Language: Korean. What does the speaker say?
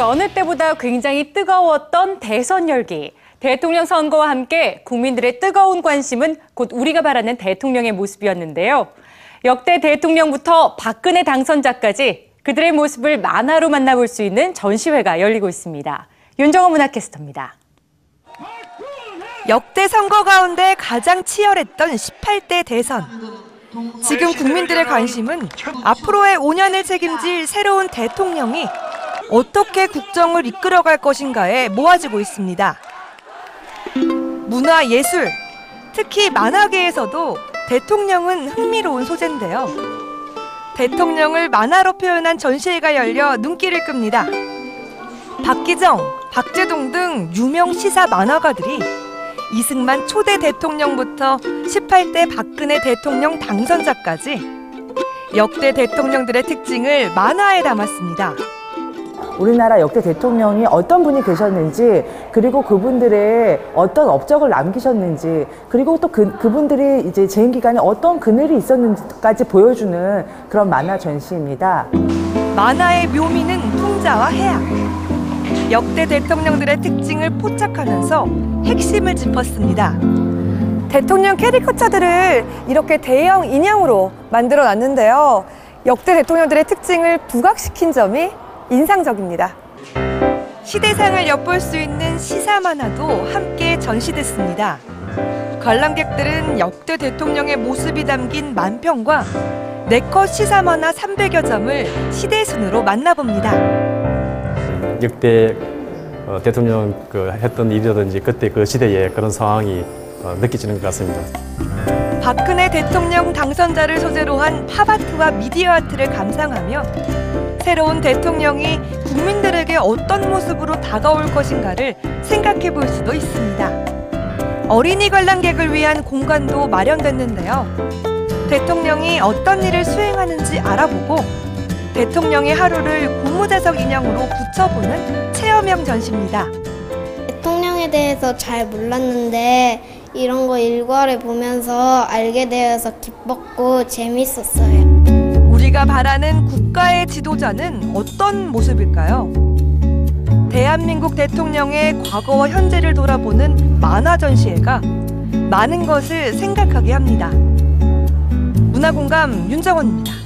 어느 때보다 굉장히 뜨거웠던 대선 열기. 대통령 선거와 함께 국민들의 뜨거운 관심은 곧 우리가 바라는 대통령의 모습이었는데요. 역대 대통령부터 박근혜 당선자까지 그들의 모습을 만화로 만나볼 수 있는 전시회가 열리고 있습니다. 윤정호 문화캐스터입니다. 역대 선거 가운데 가장 치열했던 18대 대선. 지금 국민들의 관심은 앞으로의 5년을 책임질 새로운 대통령이 어떻게 국정을 이끌어갈 것인가에 모아지고 있습니다. 문화 예술, 특히 만화계에서도 대통령은 흥미로운 소재인데요. 대통령을 만화로 표현한 전시회가 열려 눈길을 끕니다. 박기정, 박재동 등 유명 시사 만화가들이 이승만 초대 대통령부터 18대 박근혜 대통령 당선자까지 역대 대통령들의 특징을 만화에 담았습니다. 우리나라 역대 대통령이 어떤 분이 계셨는지 그리고 그분들의 어떤 업적을 남기셨는지 그리고 또 그, 그분들이 이제 재임 기간에 어떤 그늘이 있었는지까지 보여주는 그런 만화 전시입니다. 만화의 묘미는 풍자와 해악. 역대 대통령들의 특징을 포착하면서 핵심을 짚었습니다. 대통령 캐리커처들을 이렇게 대형 인형으로 만들어 놨는데요. 역대 대통령들의 특징을 부각시킨 점이 인상적입니다. 시대상을 엿볼 수 있는 시사 만화도 함께 전시됐습니다. 관람객들은 역대 대통령의 모습이 담긴 만평과 네컷 시사 만화 300여 점을 시대 순으로 만나봅니다. 역대 어, 대통령 그 했던 일이라든지 그때 그 시대의 그런 상황이 어, 느껴지는 것 같습니다. 박근혜 대통령 당선자를 소재로 한 팝아트와 미디어 아트를 감상하며 새로운 대통령이 국민들에게 어떤 모습으로 다가올 것인가를 생각해 볼 수도 있습니다. 어린이 관람객을 위한 공간도 마련됐는데요. 대통령이 어떤 일을 수행하는지 알아보고 대통령의 하루를 고무자석 인형으로 붙여보는 체험형 전시입니다. 대통령에 대해서 잘 몰랐는데 이런 거 일과를 보면서 알게 되어서 기뻤고 재밌었어요. 우리가 바라는 국가의 지도자는 어떤 모습일까요? 대한민국 대통령의 과거와 현재를 돌아보는 만화 전시회가 많은 것을 생각하게 합니다. 문화공감 윤정원입니다.